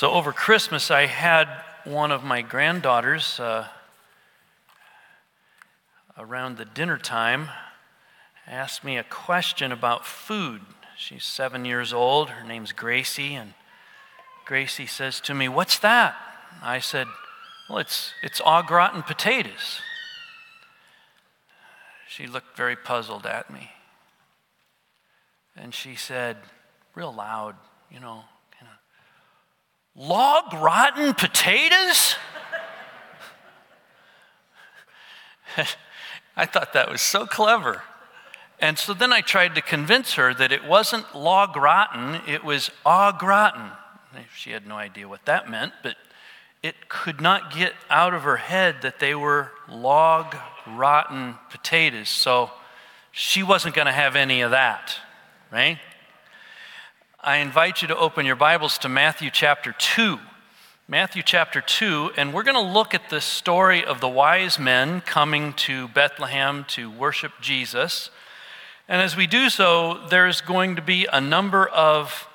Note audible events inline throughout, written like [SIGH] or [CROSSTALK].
So over Christmas, I had one of my granddaughters uh, around the dinner time ask me a question about food. She's seven years old. Her name's Gracie, and Gracie says to me, What's that? I said, Well, it's, it's au gratin potatoes. She looked very puzzled at me. And she said, real loud, you know, log rotten potatoes? [LAUGHS] I thought that was so clever. And so then I tried to convince her that it wasn't log rotten, it was au gratin. She had no idea what that meant, but it could not get out of her head that they were log rotten potatoes. So she wasn't going to have any of that, right? I invite you to open your Bibles to Matthew chapter 2. Matthew chapter 2, and we're going to look at the story of the wise men coming to Bethlehem to worship Jesus. And as we do so, there's going to be a number of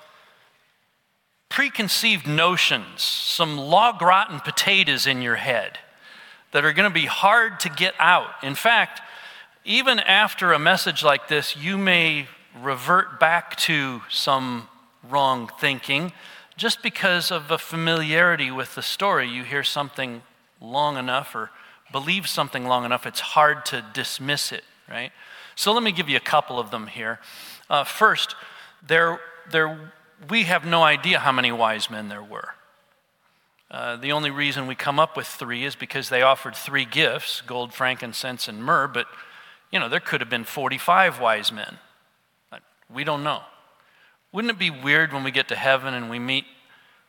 preconceived notions, some log rotten potatoes in your head that are going to be hard to get out. In fact, even after a message like this, you may revert back to some wrong thinking just because of a familiarity with the story. You hear something long enough or believe something long enough, it's hard to dismiss it, right? So let me give you a couple of them here. Uh, first, there, there, we have no idea how many wise men there were. Uh, the only reason we come up with three is because they offered three gifts gold, frankincense, and myrrh, but you know, there could have been 45 wise men. We don't know. Wouldn't it be weird when we get to heaven and we meet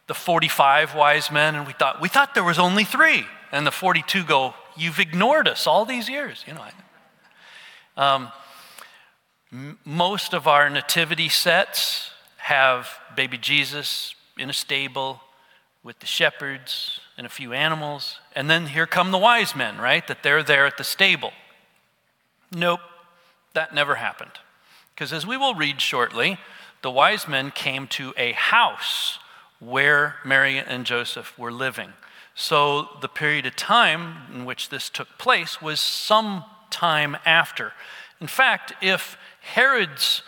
the 45 wise men and we thought, we thought there was only three? And the 42 go, You've ignored us all these years. You know, um, most of our nativity sets have baby Jesus in a stable with the shepherds and a few animals. And then here come the wise men, right? That they're there at the stable. Nope, that never happened. Because as we will read shortly, the wise men came to a house where Mary and Joseph were living. So the period of time in which this took place was some time after. In fact, if Herod's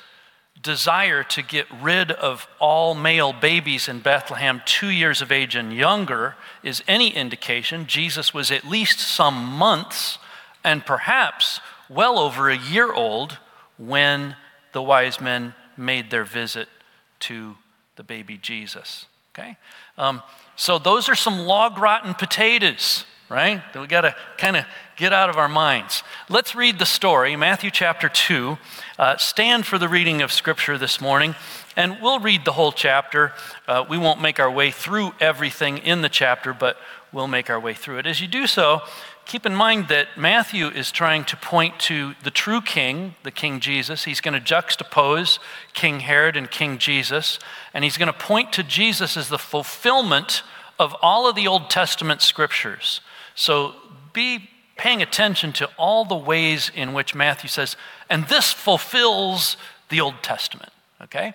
desire to get rid of all male babies in Bethlehem two years of age and younger is any indication, Jesus was at least some months and perhaps well over a year old when the wise men made their visit to the baby Jesus. Okay? Um, so those are some log rotten potatoes, right? That we got to kind of get out of our minds. Let's read the story, Matthew chapter 2. Uh, stand for the reading of Scripture this morning, and we'll read the whole chapter. Uh, we won't make our way through everything in the chapter, but we'll make our way through it. As you do so, keep in mind that Matthew is trying to point to the true king, the King Jesus. He's going to juxtapose King Herod and King Jesus, and he's going to point to Jesus as the fulfillment of all of the Old Testament scriptures. So be paying attention to all the ways in which Matthew says, and this fulfills the Old Testament. Okay?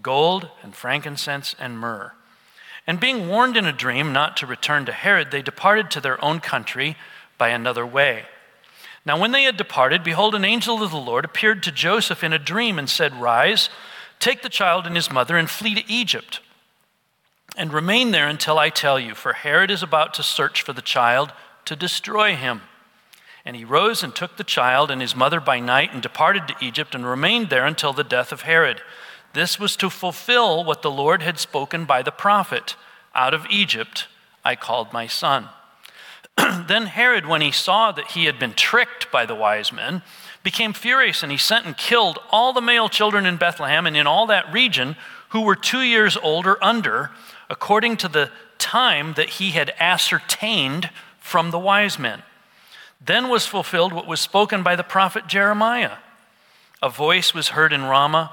gold and frankincense and myrrh. And being warned in a dream not to return to Herod, they departed to their own country by another way. Now, when they had departed, behold, an angel of the Lord appeared to Joseph in a dream and said, Rise, take the child and his mother, and flee to Egypt, and remain there until I tell you, for Herod is about to search for the child to destroy him. And he rose and took the child and his mother by night and departed to Egypt and remained there until the death of Herod. This was to fulfill what the Lord had spoken by the prophet Out of Egypt I called my son. [CLEARS THROAT] then Herod, when he saw that he had been tricked by the wise men, became furious and he sent and killed all the male children in Bethlehem and in all that region who were two years old or under, according to the time that he had ascertained from the wise men. Then was fulfilled what was spoken by the prophet Jeremiah. A voice was heard in Ramah,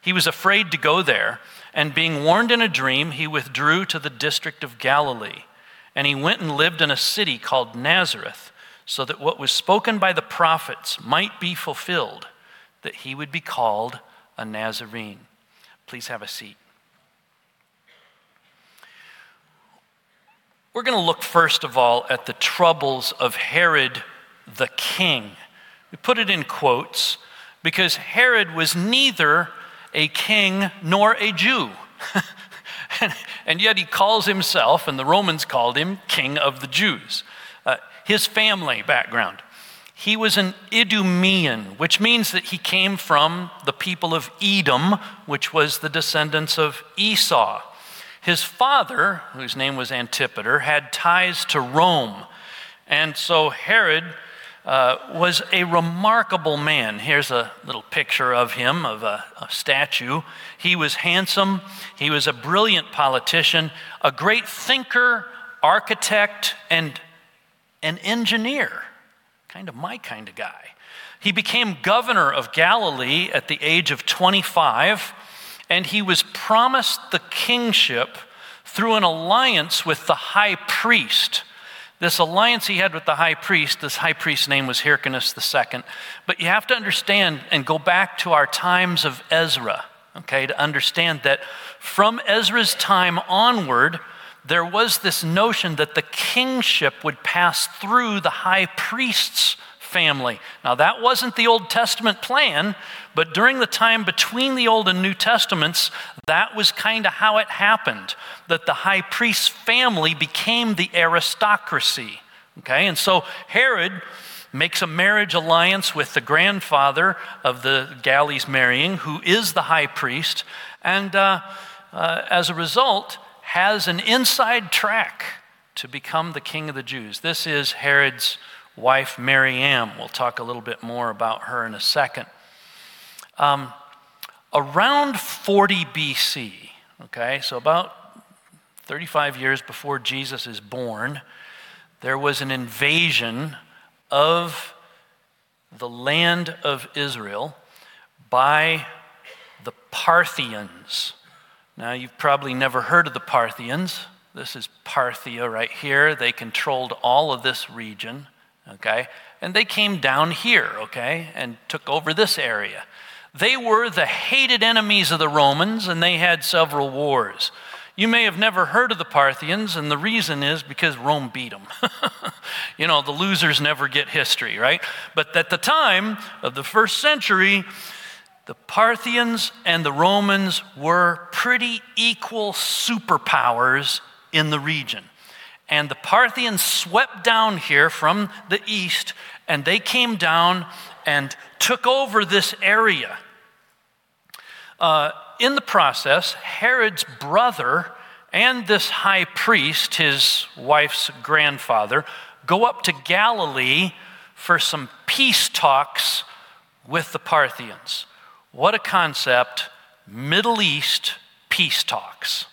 he was afraid to go there, and being warned in a dream, he withdrew to the district of Galilee. And he went and lived in a city called Nazareth, so that what was spoken by the prophets might be fulfilled, that he would be called a Nazarene. Please have a seat. We're going to look first of all at the troubles of Herod the king. We put it in quotes because Herod was neither a king nor a Jew. [LAUGHS] and, yet he calls himself, and the Romans called him, King of the Jews. Uh, his family background. He was an Idumean, which means that he came from the people of Edom, which was the descendants of Esau. His father, whose name was Antipater, had ties to Rome. And so Herod uh, was a remarkable man. Here's a little picture of him, of a, a statue. He was handsome, he was a brilliant politician, a great thinker, architect, and an engineer. Kind of my kind of guy. He became governor of Galilee at the age of 25, and he was promised the kingship through an alliance with the high priest this alliance he had with the high priest, this high priest's name was Hyrcanus II. But you have to understand and go back to our times of Ezra, okay, to understand that from Ezra's time onward, there was this notion that the kingship would pass through the high priest's family. Now, that wasn't the Old Testament plan, but during the time between the Old and New Testaments, that was kind of how it happened that the high priest's family became the aristocracy. Okay, and so Herod makes a marriage alliance with the grandfather of the galleys marrying, who is the high priest, and uh, uh, as a result, has an inside track to become the king of the Jews. This is Herod's wife, Mariam. We'll talk a little bit more about her in a second. Um, around 40 BC, okay, so about 35 years before Jesus is born, there was an invasion of the land of Israel by the Parthians. Now, you've probably never heard of the Parthians. This is Parthia right here. They controlled all of this region, okay? And they came down here, okay, and took over this area. They were the hated enemies of the Romans, and they had several wars. You may have never heard of the Parthians, and the reason is because Rome beat them. [LAUGHS] you know, the losers never get history, right? But at the time of the first century, the Parthians and the Romans were pretty equal superpowers in the region. And the Parthians swept down here from the east, and they came down and took over this area. Uh, in the process, Herod's brother and this high priest, his wife's grandfather, go up to Galilee for some peace talks with the Parthians. What a concept. Middle East peace talks.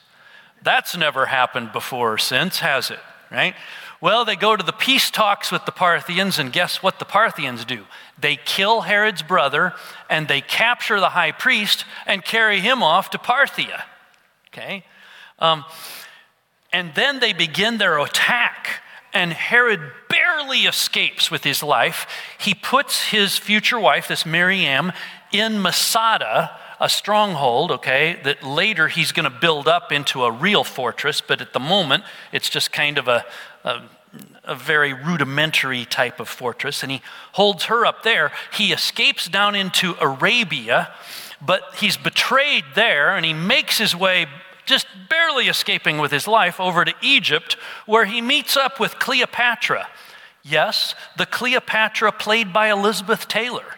That's never happened before or since, has it? Right? Well, they go to the peace talks with the Parthians, and guess what the Parthians do? They kill Herod's brother and they capture the high priest and carry him off to Parthia. Okay? Um, and then they begin their attack, and Herod barely escapes with his life. He puts his future wife, this Miriam, in Masada, a stronghold, okay, that later he's going to build up into a real fortress, but at the moment it's just kind of a, a, a, very rudimentary type of fortress. And he holds her up there. He escapes down into Arabia, but he's betrayed there, and he makes his way just barely escaping with his life over to Egypt, where he meets up with Cleopatra. Yes, the Cleopatra played by Elizabeth Taylor.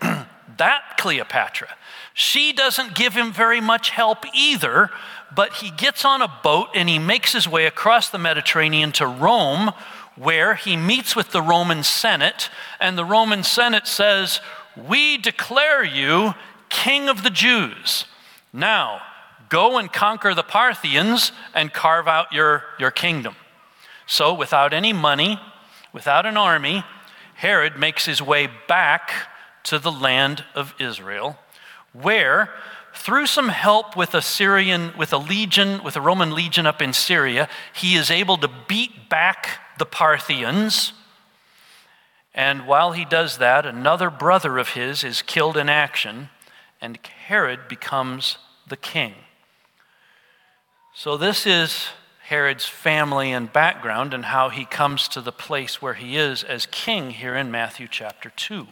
[CLEARS THROAT] that Cleopatra. She doesn't give him very much help either, but he gets on a boat and he makes his way across the Mediterranean to Rome, where he meets with the Roman Senate, and the Roman Senate says, We declare you king of the Jews. Now, go and conquer the Parthians and carve out your, your kingdom. So, without any money, without an army, Herod makes his way back to the land of Israel, where, through some help with a Syrian, with a legion, with a Roman legion up in Syria, he is able to beat back the Parthians. And while he does that, another brother of his is killed in action, and Herod becomes the king. So, this is Herod's family and background and how he comes to the place where he is as king here in Matthew chapter 2.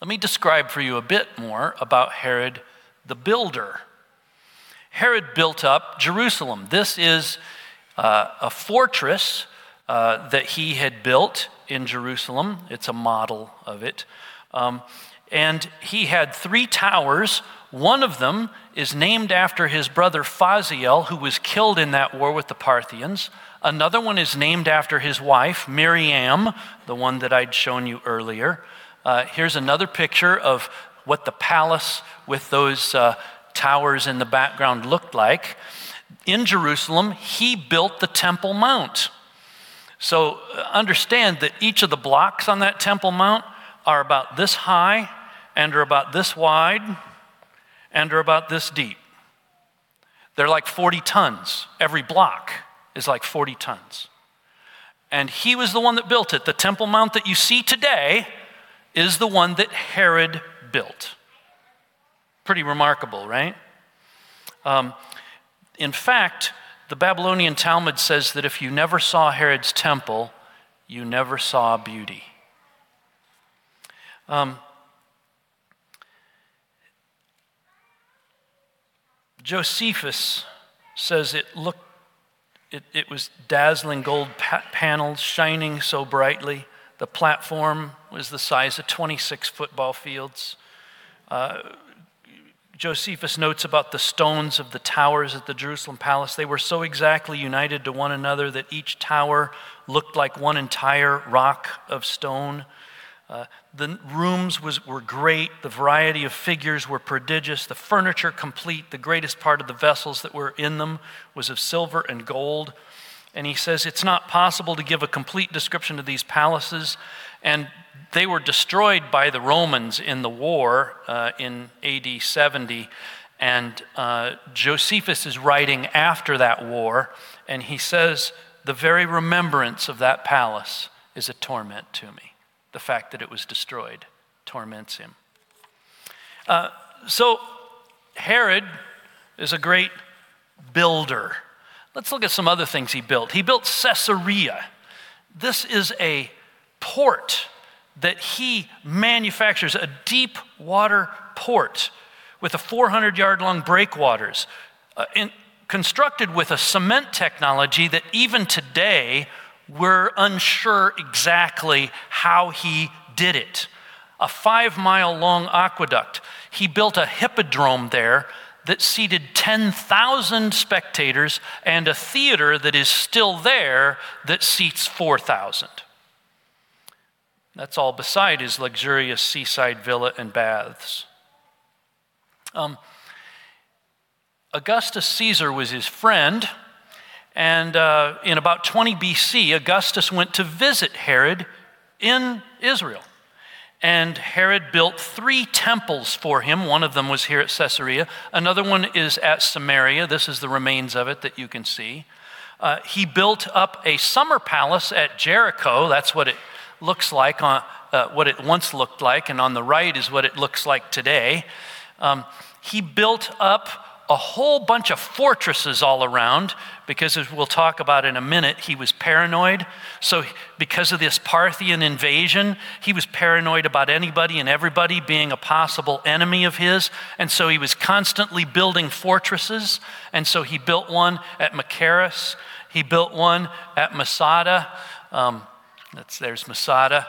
Let me describe for you a bit more about Herod the builder. Herod built up Jerusalem. This is uh, a fortress uh, that he had built in Jerusalem. It's a model of it. Um, and he had three towers. One of them is named after his brother Phasael, who was killed in that war with the Parthians. Another one is named after his wife, Miriam, the one that I'd shown you earlier. Uh, here's another picture of what the palace with those uh, towers in the background looked like. In Jerusalem, he built the Temple Mount. So uh, understand that each of the blocks on that Temple Mount are about this high and are about this wide and are about this deep. They're like 40 tons. Every block is like 40 tons. And he was the one that built it. The Temple Mount that you see today is the one that Herod built. Pretty remarkable, right? Um, in fact, the Babylonian Talmud says that if you never saw Herod's temple, you never saw beauty. Um, Josephus says it looked, it, it was dazzling gold pa- panels shining so brightly. The platform was the size of 26 football fields. Uh, Josephus notes about the stones of the towers at the Jerusalem palace. They were so exactly united to one another that each tower looked like one entire rock of stone. Uh, the rooms was, were great. The variety of figures were prodigious. The furniture complete. The greatest part of the vessels that were in them was of silver and gold. And he says it's not possible to give a complete description of these palaces. And they were destroyed by the Romans in the war uh, in AD 70. And uh, Josephus is writing after that war, and he says, The very remembrance of that palace is a torment to me. The fact that it was destroyed torments him. Uh, so, Herod is a great builder. Let's look at some other things he built. He built Caesarea. This is a port that he manufactures, a deep water port with a 400 yard long breakwaters, uh, in, constructed with a cement technology that even today we're unsure exactly how he did it. A five mile long aqueduct. He built a hippodrome there that seated 10,000 spectators and a theater that is still there that seats 4,000. That's all beside his luxurious seaside villa and baths. Um, Augustus Caesar was his friend, and uh, in about 20 BC, Augustus went to visit Herod in Israel. And Herod built three temples for him. One of them was here at Caesarea, another one is at Samaria. This is the remains of it that you can see. Uh, he built up a summer palace at Jericho. That's what it looks like, on, uh, what it once looked like, and on the right is what it looks like today. Um, he built up a whole bunch of fortresses all around because, as we'll talk about in a minute, he was paranoid. So, because of this Parthian invasion, he was paranoid about anybody and everybody being a possible enemy of his. And so, he was constantly building fortresses. And so, he built one at Machaerus, he built one at Masada. Um, that's, there's Masada.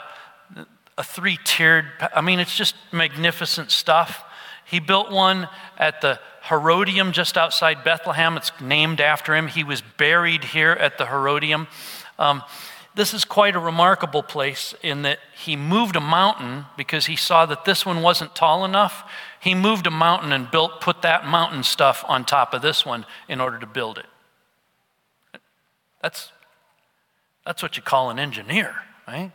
A three tiered, I mean, it's just magnificent stuff. He built one at the Herodium just outside Bethlehem. It's named after him. He was buried here at the Herodium. Um, this is quite a remarkable place in that he moved a mountain because he saw that this one wasn't tall enough. He moved a mountain and built, put that mountain stuff on top of this one in order to build it. That's, that's what you call an engineer, right?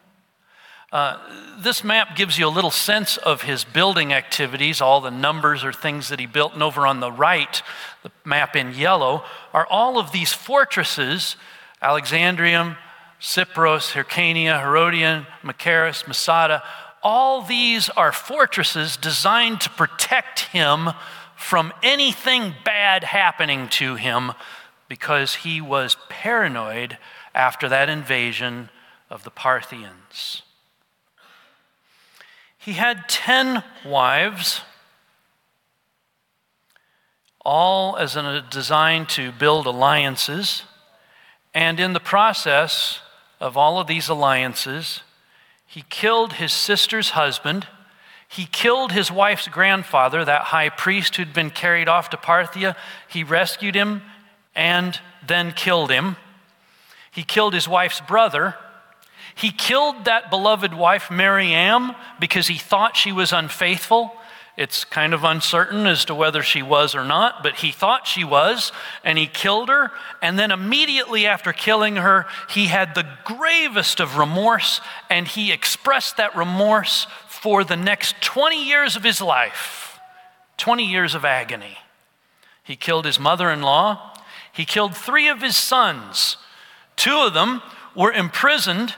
Uh, this map gives you a little sense of his building activities. All the numbers are things that he built. And over on the right, the map in yellow, are all of these fortresses Alexandrium, Cypros, Hyrcania, Herodium, Machaerus, Masada. All these are fortresses designed to protect him from anything bad happening to him because he was paranoid after that invasion of the Parthians. He had 10 wives, all as a design to build alliances. And in the process of all of these alliances, he killed his sister's husband. He killed his wife's grandfather, that high priest who'd been carried off to Parthia. He rescued him and then killed him. He killed his wife's brother he killed that beloved wife, Mariam, because he thought she was unfaithful. It's kind of uncertain as to whether she was or not, but he thought she was, and he killed her. And then immediately after killing her, he had the gravest of remorse, and he expressed that remorse for the next 20 years of his life 20 years of agony. He killed his mother in law, he killed three of his sons. Two of them were imprisoned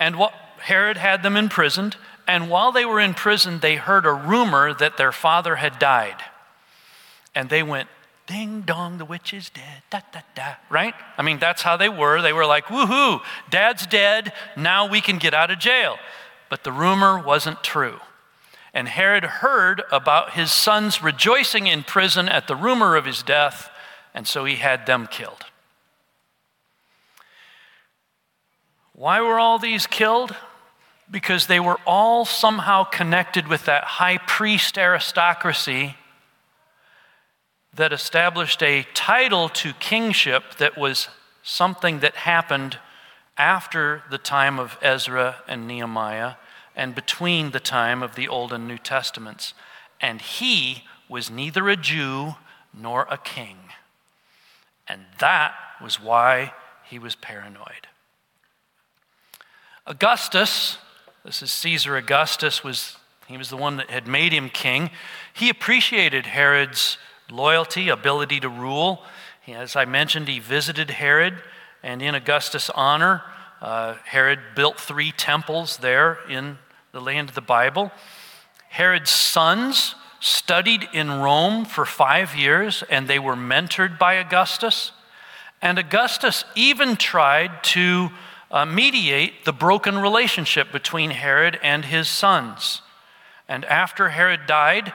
and what, Herod had them imprisoned, and while they were in prison, they heard a rumor that their father had died. And they went, ding dong, the witch is dead, da da da, right? I mean, that's how they were. They were like, woohoo, dad's dead, now we can get out of jail. But the rumor wasn't true. And Herod heard about his sons rejoicing in prison at the rumor of his death, and so he had them killed. Why were all these killed? Because they were all somehow connected with that high priest aristocracy that established a title to kingship that was something that happened after the time of Ezra and Nehemiah and between the time of the Old and New Testaments. And he was neither a Jew nor a king. And that was why he was paranoid. Augustus, this is Caesar Augustus, was he was the one that had made him king. He appreciated Herod's loyalty, ability to rule. He, as I mentioned, he visited Herod, and in Augustus' honor, uh, Herod built three temples there in the land of the Bible. Herod's sons studied in Rome for five years, and they were mentored by Augustus. And Augustus even tried to uh, mediate the broken relationship between Herod and his sons. And after Herod died,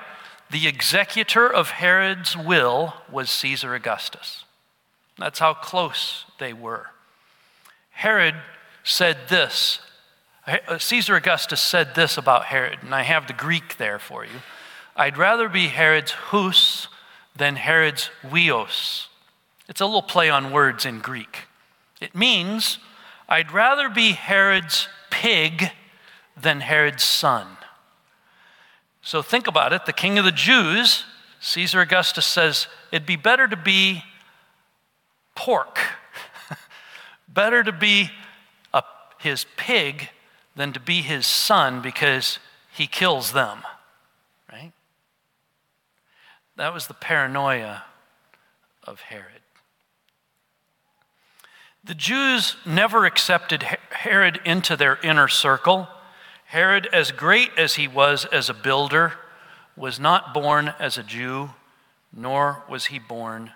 the executor of Herod's will was Caesar Augustus. That's how close they were. Herod said this uh, Caesar Augustus said this about Herod, and I have the Greek there for you. I'd rather be Herod's hus than Herod's huios. It's a little play on words in Greek. It means I'd rather be Herod's pig than Herod's son. So think about it. The king of the Jews, Caesar Augustus says, it'd be better to be pork, [LAUGHS] better to be a, his pig than to be his son because he kills them. Right? That was the paranoia of Herod. The Jews never accepted Herod into their inner circle. Herod, as great as he was as a builder, was not born as a Jew, nor was he born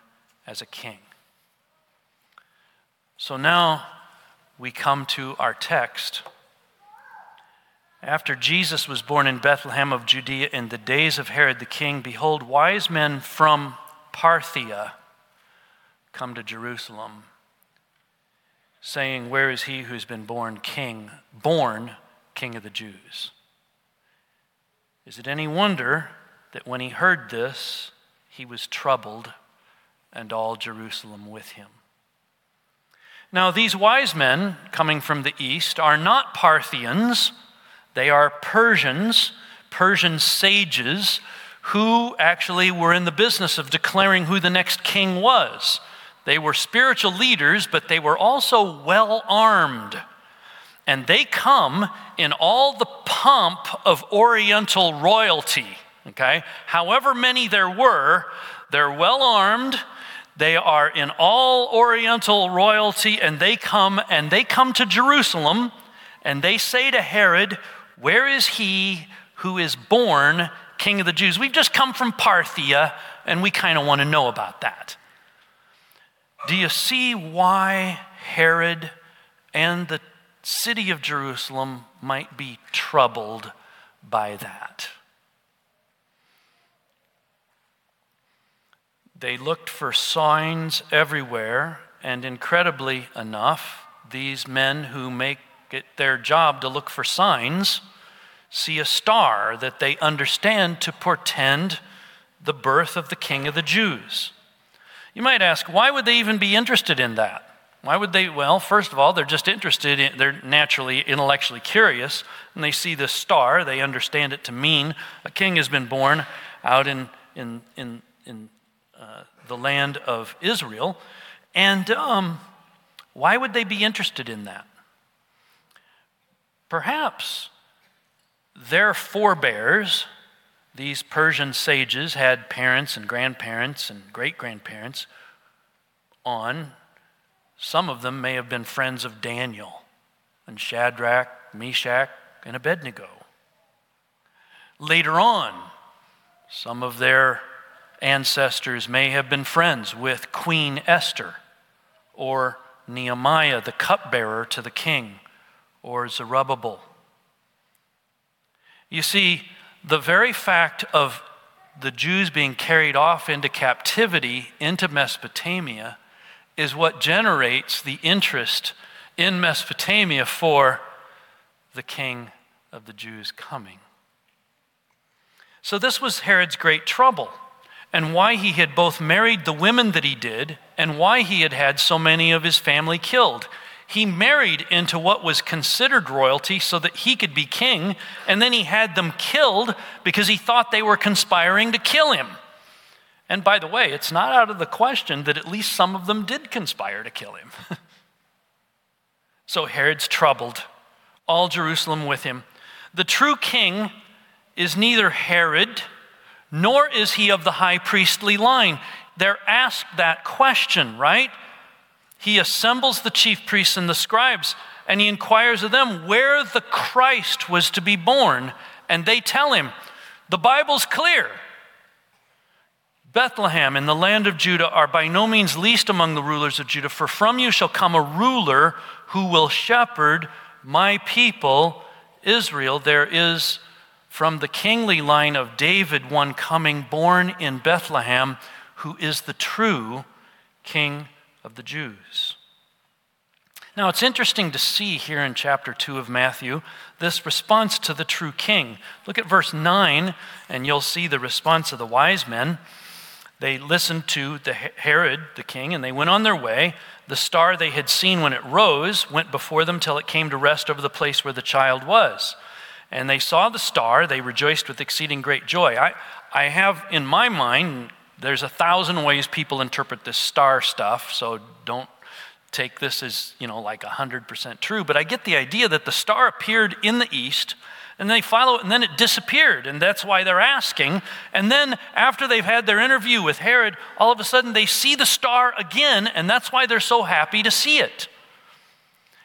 as a king. So now we come to our text. After Jesus was born in Bethlehem of Judea in the days of Herod the king, behold, wise men from Parthia come to Jerusalem saying, Where is he who's been born king, born king of the Jews? Is it any wonder that when he heard this, he was troubled, and all Jerusalem with him? Now, these wise men coming from the east are not Parthians, they are Persians, Persian sages who actually were in the business of declaring who the next king was. They were spiritual leaders, but they were also well armed. And they come in all the pomp of Oriental royalty, okay? However many there were, they're well armed. They are in all Oriental royalty, and they come and they come to Jerusalem, and they say to Herod, Where is he who is born king of the Jews? We've just come from Parthia, and we kind of want to know about that. Do you see why Herod and the city of Jerusalem might be troubled by that? They looked for signs everywhere, and incredibly enough, these men who make it their job to look for signs see a star that they understand to portend the birth of the king of the Jews. You might ask, why would they even be interested in that? Why would they? Well, first of all, they're just interested in, they're naturally intellectually curious, and they see this star, they understand it to mean a king has been born out in, in, in, in uh, the land of Israel. And um, why would they be interested in that? Perhaps their forebears these Persian sages had parents and grandparents and great grandparents on. Some of them may have been friends of Daniel and Shadrach, Meshach, and Abednego. Later on, some of their ancestors may have been friends with Queen Esther or Nehemiah, the cupbearer to the king, or Zerubbabel. You see, the very fact of the Jews being carried off into captivity into Mesopotamia is what generates the interest in Mesopotamia for the king of the Jews coming. So, this was Herod's great trouble, and why he had both married the women that he did, and why he had had so many of his family killed he married into what was considered royalty so that he could be king, and then he had them killed because he thought they were conspiring to kill him. And by the way, it's not out of the question that at least some of them did conspire to kill him. [LAUGHS] so Herod's troubled, all Jerusalem with him. The true king is neither Herod, nor is he of the high priestly line. They're asked that question, right? He assembles the chief priests and the scribes, and he inquires of them where the Christ was to be born. And they tell him, The Bible's clear. Bethlehem in the land of Judah are by no means least among the rulers of Judah, for from you shall come a ruler who will shepherd my people, Israel. There is from the kingly line of David one coming, born in Bethlehem, who is the true King of the Jews. Now, it's interesting to see here in chapter 2 of Matthew this response to the true king. Look at verse 9, and you'll see the response of the wise men. They listened to the Herod, the king, and they went on their way. The star they had seen when it rose went before them till it came to rest over the place where the child was. and they saw the star, they rejoiced with exceeding great joy. I, I have in my mind, there's a thousand ways people interpret this star stuff, so don't take this as, you know, like 100% true, but I get the idea that the star appeared in the east and they follow it and then it disappeared and that's why they're asking and then after they've had their interview with herod all of a sudden they see the star again and that's why they're so happy to see it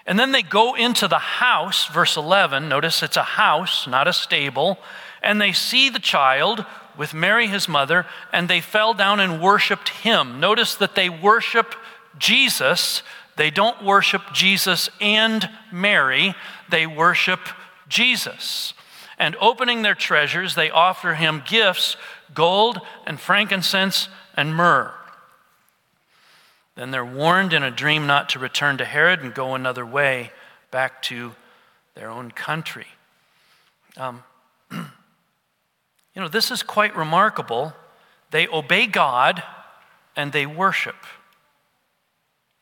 and then they go into the house, verse 11. Notice it's a house, not a stable. And they see the child with Mary, his mother, and they fell down and worshiped him. Notice that they worship Jesus. They don't worship Jesus and Mary, they worship Jesus. And opening their treasures, they offer him gifts gold and frankincense and myrrh. Then they're warned in a dream not to return to Herod and go another way back to their own country. Um, know, this is quite remarkable. They obey God and they worship.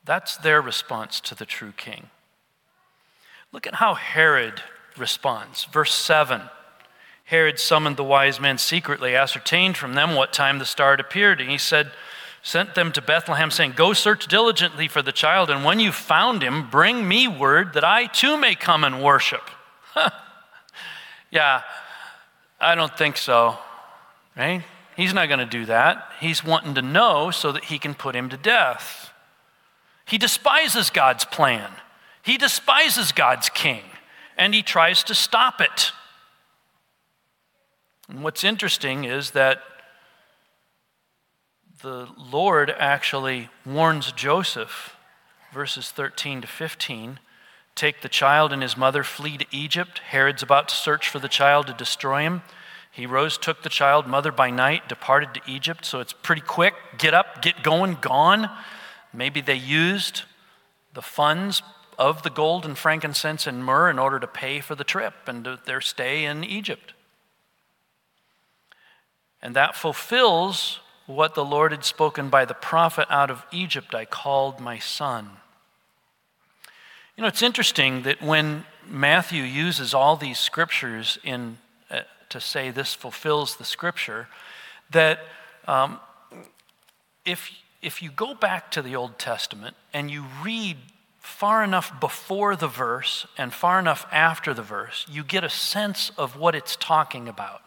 That's their response to the true king. Look at how Herod responds. Verse 7 Herod summoned the wise men secretly, ascertained from them what time the star had appeared, and he said, sent them to Bethlehem, saying, Go search diligently for the child, and when you found him, bring me word that I too may come and worship. [LAUGHS] yeah, I don't think so, right? He's not going to do that. He's wanting to know so that he can put him to death. He despises God's plan, he despises God's king, and he tries to stop it. And what's interesting is that the Lord actually warns Joseph, verses 13 to 15 take the child and his mother, flee to Egypt. Herod's about to search for the child to destroy him. He rose, took the child, mother by night, departed to Egypt. So it's pretty quick. Get up, get going, gone. Maybe they used the funds of the gold and frankincense and myrrh in order to pay for the trip and their stay in Egypt. And that fulfills what the Lord had spoken by the prophet out of Egypt, I called my son. You know, it's interesting that when Matthew uses all these scriptures in, uh, to say this fulfills the scripture, that um, if, if you go back to the Old Testament and you read far enough before the verse and far enough after the verse, you get a sense of what it's talking about.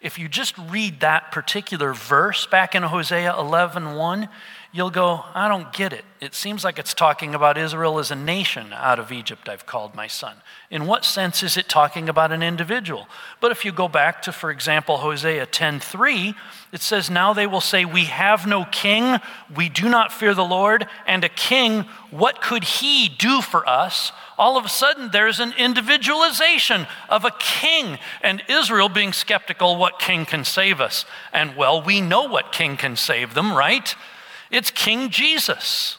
If you just read that particular verse back in Hosea 11 1, you'll go, I don't get it. It seems like it's talking about Israel as a nation out of Egypt, I've called my son. In what sense is it talking about an individual? But if you go back to, for example, Hosea 10:3, it says, Now they will say, We have no king, we do not fear the Lord, and a king, what could he do for us? All of a sudden, there's an individualization of a king, and Israel being skeptical, what king can save us? And well, we know what king can save them, right? It's King Jesus.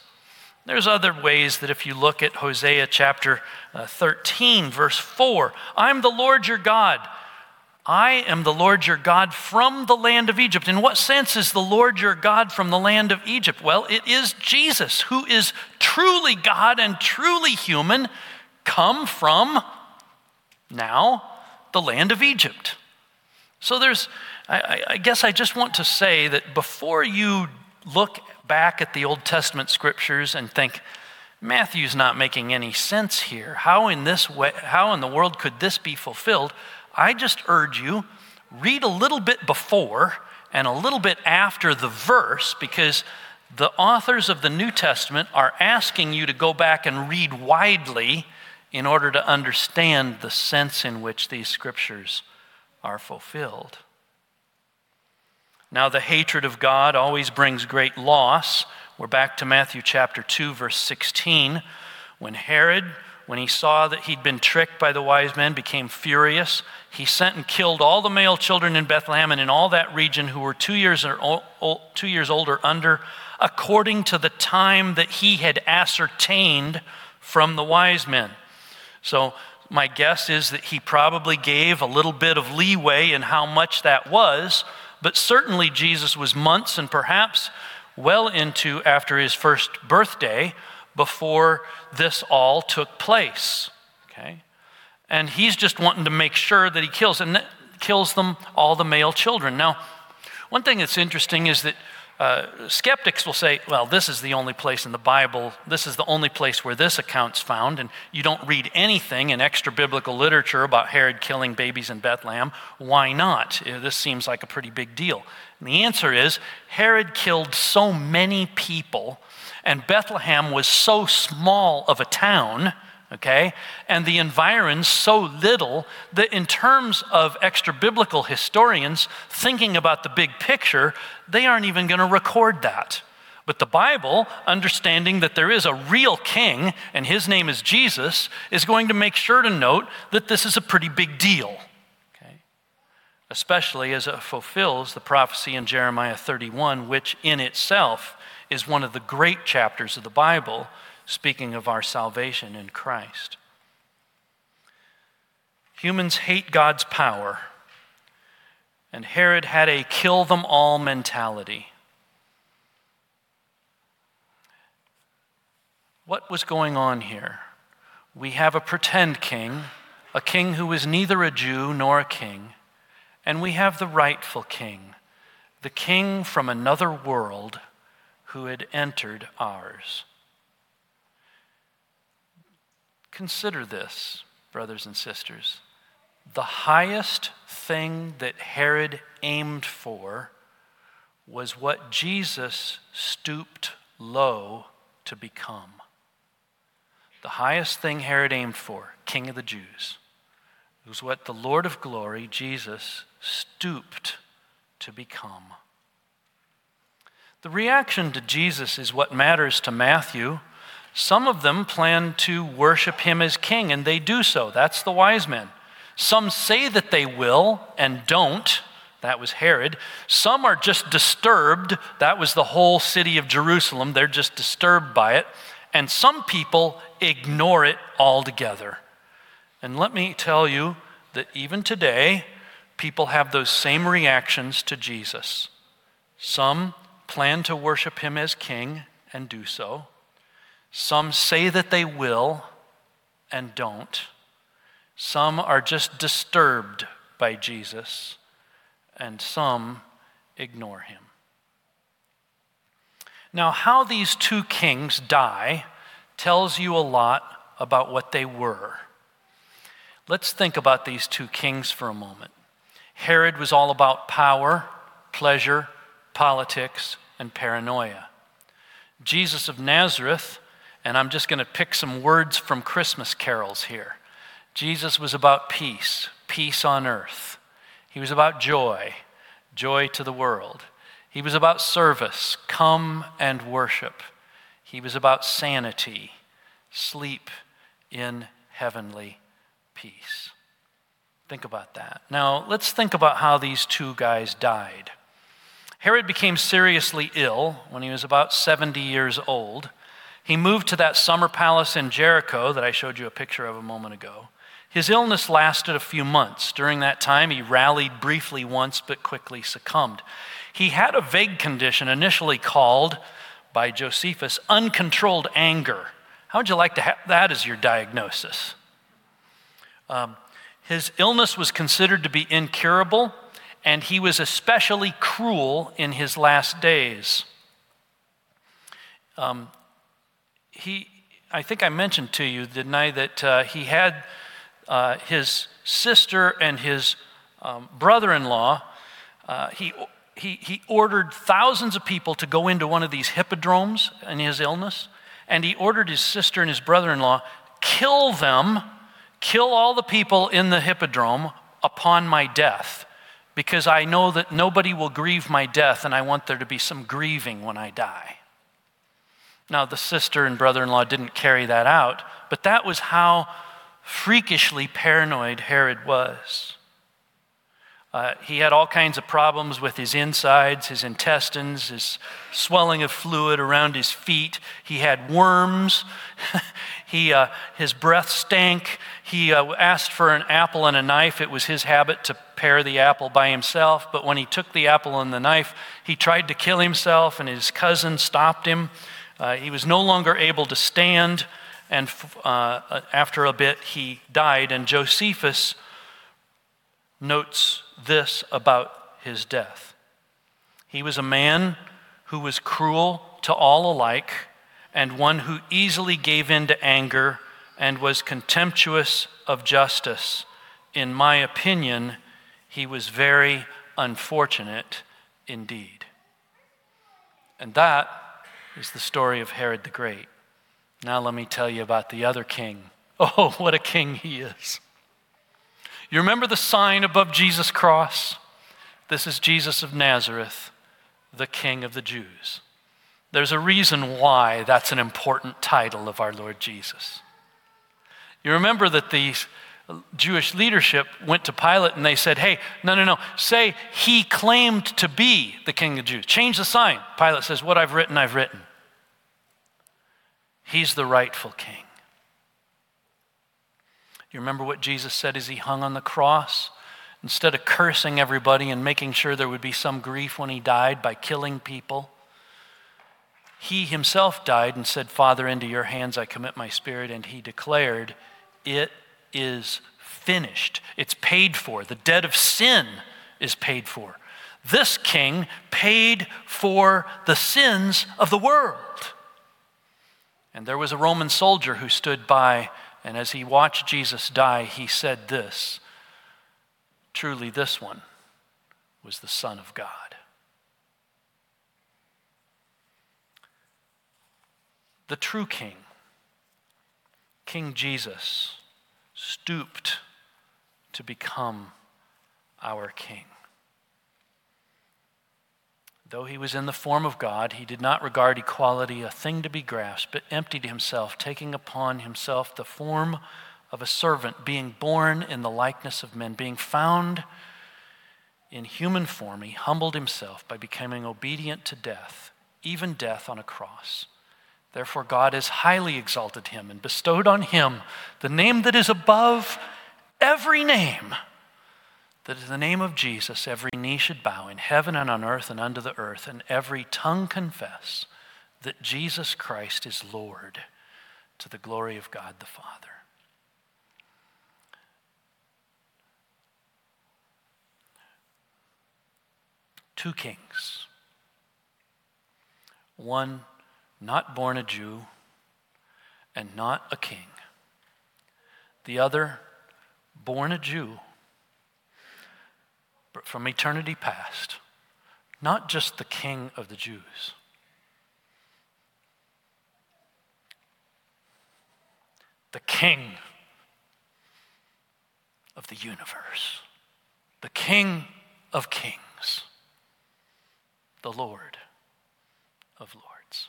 There's other ways that if you look at Hosea chapter uh, 13, verse 4, I'm the Lord your God. I am the Lord your God from the land of Egypt. In what sense is the Lord your God from the land of Egypt? Well, it is Jesus, who is truly God and truly human, come from now the land of Egypt. So there's, I, I guess I just want to say that before you look back at the Old Testament scriptures and think, Matthew's not making any sense here. How in this way, how in the world could this be fulfilled? I just urge you, read a little bit before and a little bit after the verse because the authors of the New Testament are asking you to go back and read widely in order to understand the sense in which these scriptures are fulfilled. Now, the hatred of God always brings great loss. We're back to Matthew chapter 2, verse 16. When Herod, when he saw that he'd been tricked by the wise men, became furious, he sent and killed all the male children in Bethlehem and in all that region who were two years, or, two years old or under, according to the time that he had ascertained from the wise men. So, my guess is that he probably gave a little bit of leeway in how much that was but certainly Jesus was months and perhaps well into after his first birthday before this all took place. Okay? And he's just wanting to make sure that he kills and kills them all the male children. Now, one thing that's interesting is that uh, skeptics will say, well, this is the only place in the Bible, this is the only place where this account's found, and you don't read anything in extra biblical literature about Herod killing babies in Bethlehem. Why not? Uh, this seems like a pretty big deal. And the answer is Herod killed so many people, and Bethlehem was so small of a town okay? And the environs so little that, in terms of extra biblical historians thinking about the big picture, they aren't even going to record that. But the Bible, understanding that there is a real king and his name is Jesus, is going to make sure to note that this is a pretty big deal. Okay? Especially as it fulfills the prophecy in Jeremiah 31, which in itself is one of the great chapters of the Bible speaking of our salvation in Christ. Humans hate God's power, and Herod had a kill them all mentality. What was going on here? We have a pretend king, a king who is neither a Jew nor a king, and we have the rightful king, the king from another world who had entered ours. Consider this, brothers and sisters. The highest thing that Herod aimed for was what Jesus stooped low to become. The highest thing Herod aimed for, King of the Jews, was what the Lord of glory, Jesus, stooped to become. The reaction to Jesus is what matters to Matthew some of them plan to worship him as king, and they do so. That's the wise men. Some say that they will and don't. That was Herod. Some are just disturbed. That was the whole city of Jerusalem. They're just disturbed by it. And some people ignore it altogether. And let me tell you that even today, people have those same reactions to Jesus. Some plan to worship him as king and do so. Some say that they will and don't. Some are just disturbed by Jesus, and some ignore him. Now, how these two kings die tells you a lot about what they were. Let's think about these two kings for a moment. Herod was all about power, pleasure, politics, and paranoia. Jesus of Nazareth and I'm just going to pick some words from Christmas carols here. Jesus was about peace, peace on earth. He was about joy, joy to the world. He was about service, come and worship. He was about sanity, sleep in heavenly peace. Think about that. Now, let's think about how these two guys died. Herod became seriously ill when he was about 70 years old. He moved to that summer palace in Jericho that I showed you a picture of a moment ago. His illness lasted a few months. During that time, he rallied briefly once but quickly succumbed. He had a vague condition initially called by Josephus uncontrolled anger. How would you like to have that as your diagnosis? Um, his illness was considered to be incurable, and he was especially cruel in his last days. Um, he, I think I mentioned to you, didn't I, that uh, he had uh, his sister and his um, brother in law, uh, he, he, he ordered thousands of people to go into one of these hippodromes in his illness, and he ordered his sister and his brother in law, kill them, kill all the people in the hippodrome upon my death, because I know that nobody will grieve my death, and I want there to be some grieving when I die. Now, the sister and brother in law didn't carry that out, but that was how freakishly paranoid Herod was. Uh, he had all kinds of problems with his insides, his intestines, his swelling of fluid around his feet. He had worms. [LAUGHS] he, uh, his breath stank. He uh, asked for an apple and a knife. It was his habit to pare the apple by himself, but when he took the apple and the knife, he tried to kill himself, and his cousin stopped him. Uh, he was no longer able to stand. and uh, after a bit, he died. And Josephus notes this about his death. He was a man who was cruel to all alike, and one who easily gave in to anger and was contemptuous of justice. In my opinion, he was very unfortunate indeed. And that is the story of Herod the Great. Now, let me tell you about the other king. [LAUGHS] Oh, what a king he is. You remember the sign above Jesus' cross? This is Jesus of Nazareth, the King of the Jews. There's a reason why that's an important title of our Lord Jesus. You remember that the Jewish leadership went to Pilate and they said, Hey, no, no, no, say he claimed to be the King of the Jews. Change the sign. Pilate says, What I've written, I've written. He's the rightful king. You remember what Jesus said as he hung on the cross? Instead of cursing everybody and making sure there would be some grief when he died by killing people, he himself died and said, Father, into your hands I commit my spirit. And he declared, It is finished. It's paid for. The debt of sin is paid for. This king paid for the sins of the world. And there was a Roman soldier who stood by, and as he watched Jesus die, he said this Truly, this one was the Son of God. The true king, King Jesus, stooped to become our king. Though he was in the form of God, he did not regard equality a thing to be grasped, but emptied himself, taking upon himself the form of a servant, being born in the likeness of men, being found in human form, he humbled himself by becoming obedient to death, even death on a cross. Therefore, God has highly exalted him and bestowed on him the name that is above every name, that in the name of Jesus every knee should bow in heaven and on earth and under the earth, and every tongue confess that Jesus Christ is Lord to the glory of God the Father. Two kings. One not born a Jew, and not a king. The other, born a Jew, from eternity past, not just the king of the Jews. The king of the universe, the king of kings, the Lord of lords.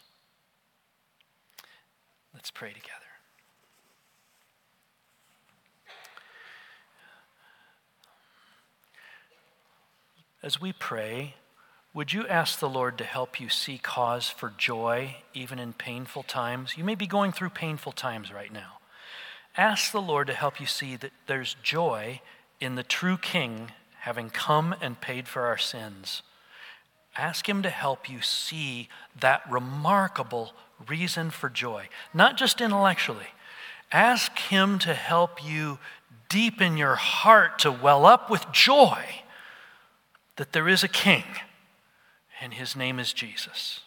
Let's pray together. As we pray, would you ask the Lord to help you see cause for joy even in painful times? You may be going through painful times right now. Ask the Lord to help you see that there's joy in the true King having come and paid for our sins. Ask Him to help you see that remarkable reason for joy, not just intellectually. Ask Him to help you deepen your heart to well up with joy that there is a King, and His name is Jesus.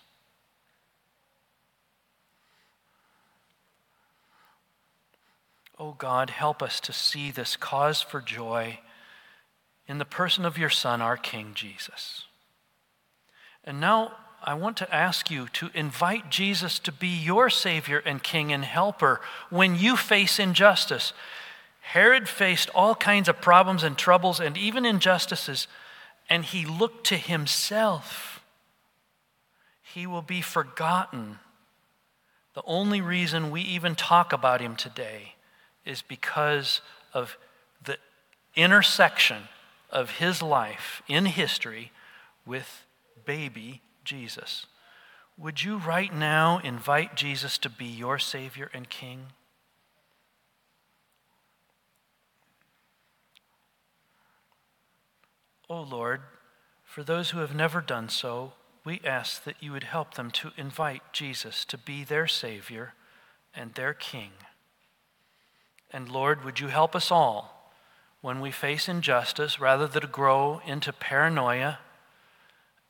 Oh God, help us to see this cause for joy in the person of your Son, our King Jesus. And now I want to ask you to invite Jesus to be your Savior and King and Helper when you face injustice. Herod faced all kinds of problems and troubles and even injustices, and he looked to himself. He will be forgotten. The only reason we even talk about him today is because of the intersection of his life in history with baby Jesus. Would you right now invite Jesus to be your Savior and King? Oh Lord, for those who have never done so, we ask that you would help them to invite Jesus to be their Savior and their king. And Lord, would you help us all when we face injustice rather than to grow into paranoia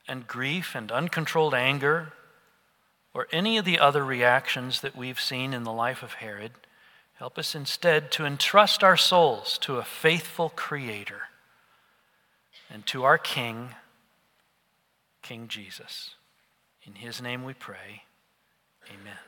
and grief and uncontrolled anger or any of the other reactions that we've seen in the life of Herod. Help us instead to entrust our souls to a faithful Creator and to our King, King Jesus. In His name we pray. Amen.